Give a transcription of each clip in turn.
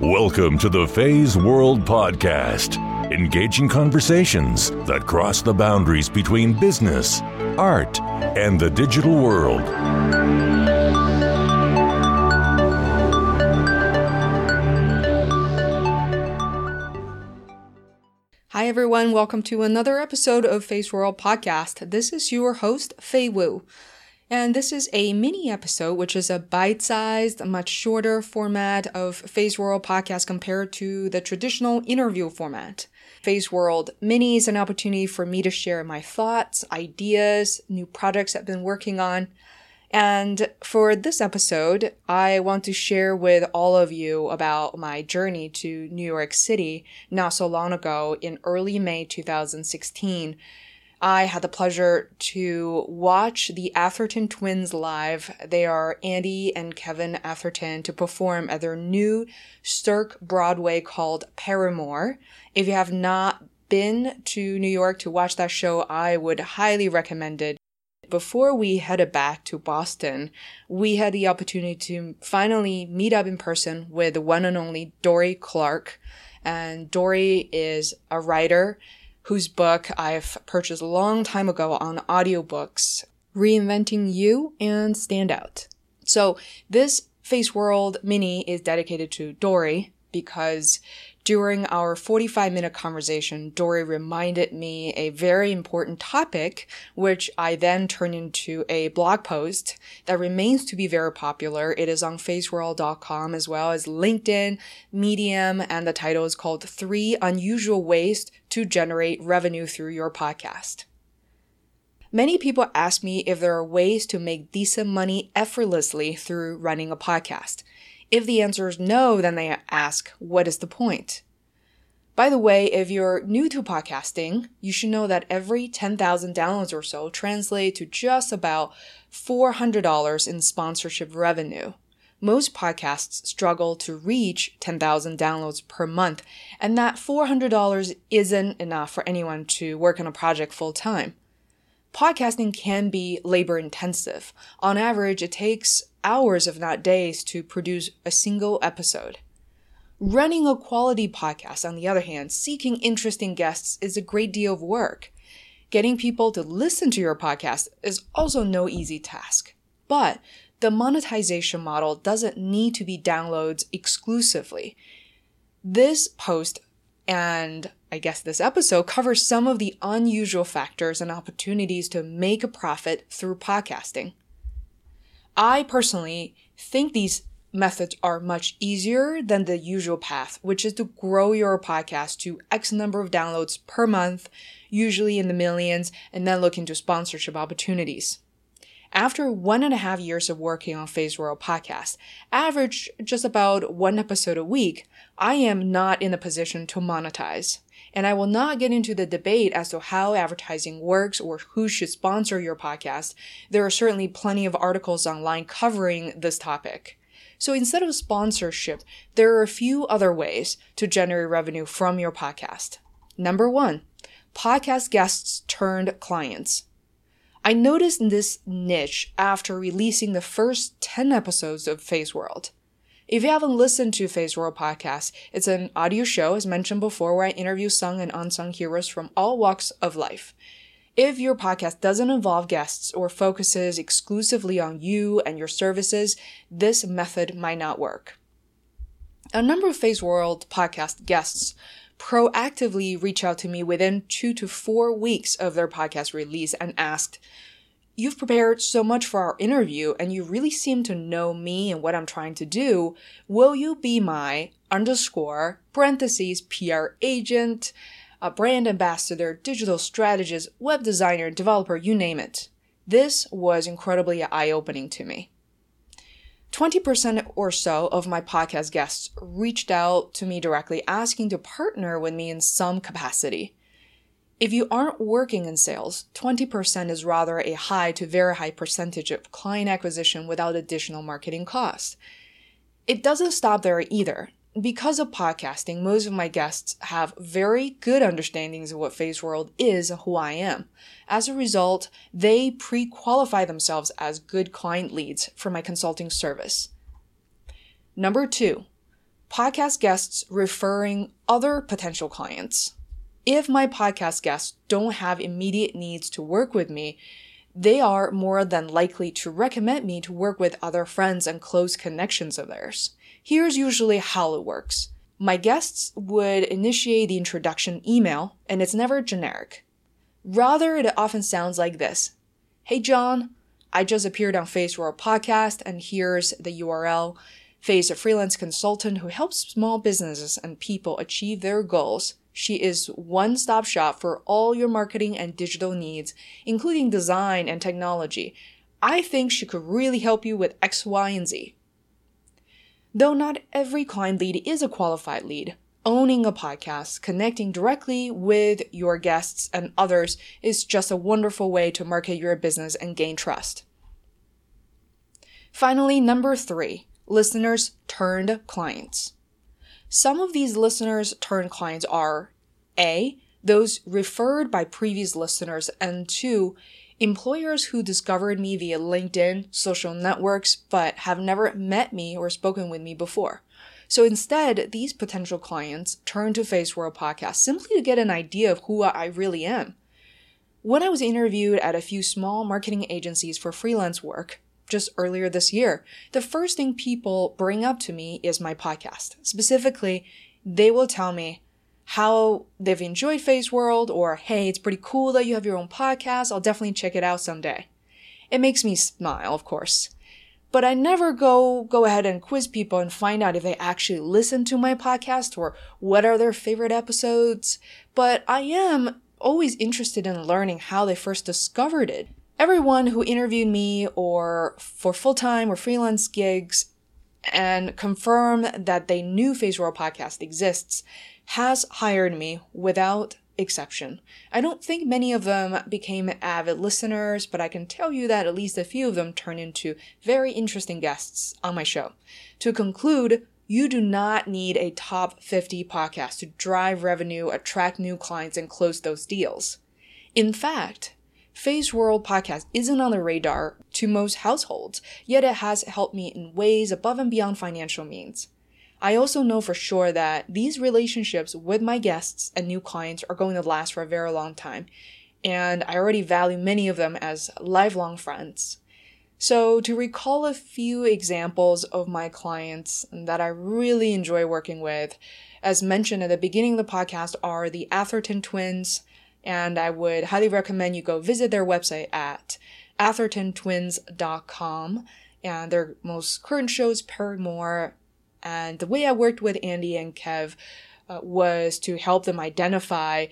Welcome to the Feisworld Podcast, engaging conversations that cross the boundaries between business, art, and the digital world. Hi, everyone. Welcome to another episode of Feisworld Podcast. This is your host, Fei Wu. And this is a mini episode, which is a bite sized, much shorter format of Feisworld podcast compared to the traditional interview format. Feisworld Mini is an opportunity for me to share my thoughts, ideas, new projects I've been working on. And for this episode, I want to share with all of you about my journey to New York City not so long ago in early May 2016 I had the pleasure to watch the Atherton twins live. They are Andy and Kevin Atherton to perform at their new Cirque Broadway called Paramour. If you have not been to New York to watch that show, I would highly recommend it. Before we headed back to Boston, we had the opportunity to finally meet up in person with the one and only Dorie Clark. And Dorie is a writer whose book I've purchased a long time ago on audiobooks, Reinventing You and Stand Out. So this Feisworld mini is dedicated to Dorie because during our 45 minute conversation, Dorie reminded me a very important topic, which I then turned into a blog post that remains to be very popular. It is on feisworld.com as well as LinkedIn, Medium, and the title is called Three Unusual Ways to Generate Revenue Through Your Podcast. Many people ask me if there are ways to make decent money effortlessly through running a podcast. If the answer is no, then they ask, what is the point? By the way, if you're new to podcasting, you should know that every 10,000 downloads or so translate to just about $400 in sponsorship revenue. Most podcasts struggle to reach 10,000 downloads per month, and that $400 isn't enough for anyone to work on a project full time. Podcasting can be labor intensive. On average, it takes hours, if not days, to produce a single episode. Running a quality podcast, on the other hand, seeking interesting guests is a great deal of work. Getting people to listen to your podcast is also no easy task. But the monetization model doesn't need to be downloads exclusively. This post and I guess this episode covers some of the unusual factors and opportunities to make a profit through podcasting. I personally think these methods are much easier than the usual path, which is to grow your podcast to X number of downloads per month, usually in the millions, and then look into sponsorship opportunities. After one and a half years of working on Feisworld podcast, average just about one episode a week, I am not in a position to monetize. And I will not get into the debate as to how advertising works or who should sponsor your podcast. There are certainly plenty of articles online covering this topic. So instead of sponsorship, there are a few other ways to generate revenue from your podcast. Number one, podcast guests turned clients. I noticed this niche after releasing the first 10 episodes of Feisworld. If you haven't listened to Feisworld podcast, it's an audio show, as mentioned before, where I interview sung and unsung heroes from all walks of life. If your podcast doesn't involve guests or focuses exclusively on you and your services, this method might not work. A number of Feisworld podcast guests proactively reach out to me within two to four weeks of their podcast release and asked, You've prepared so much for our interview and you really seem to know me and what I'm trying to do. Will you be my underscore parentheses PR agent, a brand ambassador, digital strategist, web designer, developer, you name it? This was incredibly eye opening to me. 20% or so of my podcast guests reached out to me directly asking to partner with me in some capacity. If you aren't working in sales, 20% is rather a high to very high percentage of client acquisition without additional marketing costs. It doesn't stop there either. Because of podcasting, most of my guests have very good understandings of what Feisworld is and who I am. As a result, they pre qualify themselves as good client leads for my consulting service. Number two, podcast guests referring other potential clients. If my podcast guests don't have immediate needs to work with me, they are more than likely to recommend me to work with other friends and close connections of theirs. Here's usually how it works. My guests would initiate the introduction email, and it's never generic. Rather, it often sounds like this Hey, John, I just appeared on Feisworld Podcast, and here's the URL. Fei's a freelance consultant who helps small businesses and people achieve their goals. She is one stop shop for all your marketing and digital needs, including design and technology. I think she could really help you with X, Y, and Z. Though not every client lead is a qualified lead, owning a podcast, connecting directly with your guests and others is just a wonderful way to market your business and gain trust. Finally, number three, listeners turned clients. Some of these listeners turned clients are A, those referred by previous listeners, and two, employers who discovered me via LinkedIn, social networks, but have never met me or spoken with me before. So instead, these potential clients turn to Feisworld Podcast simply to get an idea of who I really am. When I was interviewed at a few small marketing agencies for freelance work, just earlier this year, the first thing people bring up to me is my podcast. Specifically, they will tell me how they've enjoyed Feisworld or, hey, it's pretty cool that you have your own podcast. I'll definitely check it out someday. It makes me smile, of course. But I never go go ahead and quiz people and find out if they actually listen to my podcast or what are their favorite episodes. But I am always interested in learning how they first discovered it everyone who interviewed me or for full-time or freelance gigs and confirm that they knew Feisworld Podcast exists has hired me without exception. I don't think many of them became avid listeners, but I can tell you that at least a few of them turned into very interesting guests on my show. To conclude, you do not need a top 50 podcast to drive revenue, attract new clients, and close those deals. In fact, Feisworld podcast isn't on the radar to most households, yet it has helped me in ways above and beyond financial means. I also know for sure that these relationships with my guests and new clients are going to last for a very long time, and I already value many of them as lifelong friends. So, to recall a few examples of my clients that I really enjoy working with, as mentioned at the beginning of the podcast, are the Atherton twins, and I would highly recommend you go visit their website at athertontwins.com and their most current shows Paramour. And the way I worked with Andy and Kev uh, was to help them identify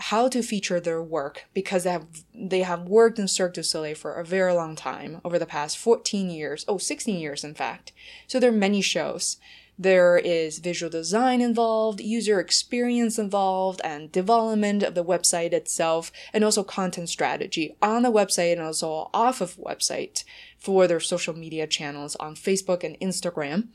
how to feature their work because they have they have worked in Cirque du Soleil for a very long time over the past 14 years, oh 16 years in fact. So there are many shows. There is visual design involved, user experience involved, and development of the website itself, and also content strategy on the website and also off of website for their social media channels on Facebook and Instagram.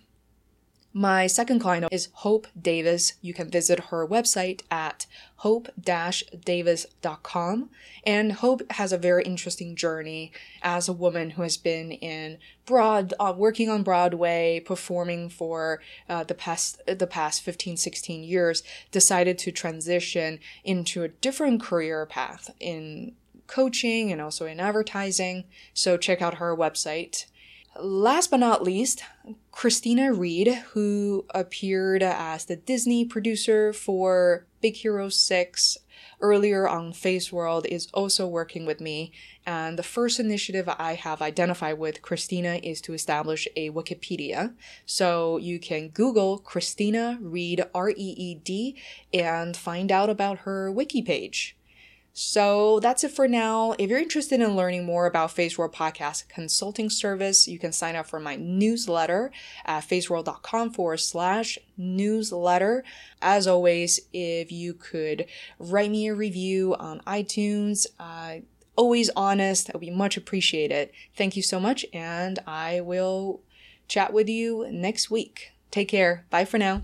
My second client is Hope Davis. You can visit her website at hope-davis.com. And Hope has a very interesting journey as a woman who has been in broad, uh, working on Broadway, performing for uh, the past the past 15, 16 years, decided to transition into a different career path in coaching and also in advertising. So check out her website Last but not least, Kristina Reed, who appeared as the Disney producer for Big Hero 6 earlier on Feisworld, is also working with me. And the first initiative I have identified with Kristina is to establish a Wikipedia. So you can Google Kristina Reed, R E E D, and find out about her wiki page. So that's it for now. If you're interested in learning more about Feisworld Podcast consulting service, you can sign up for my newsletter at feisworld.com forward slash newsletter. As always, if you could write me a review on iTunes, uh, always honest, that would be much appreciated. Thank you so much, and I will chat with you next week. Take care. Bye for now.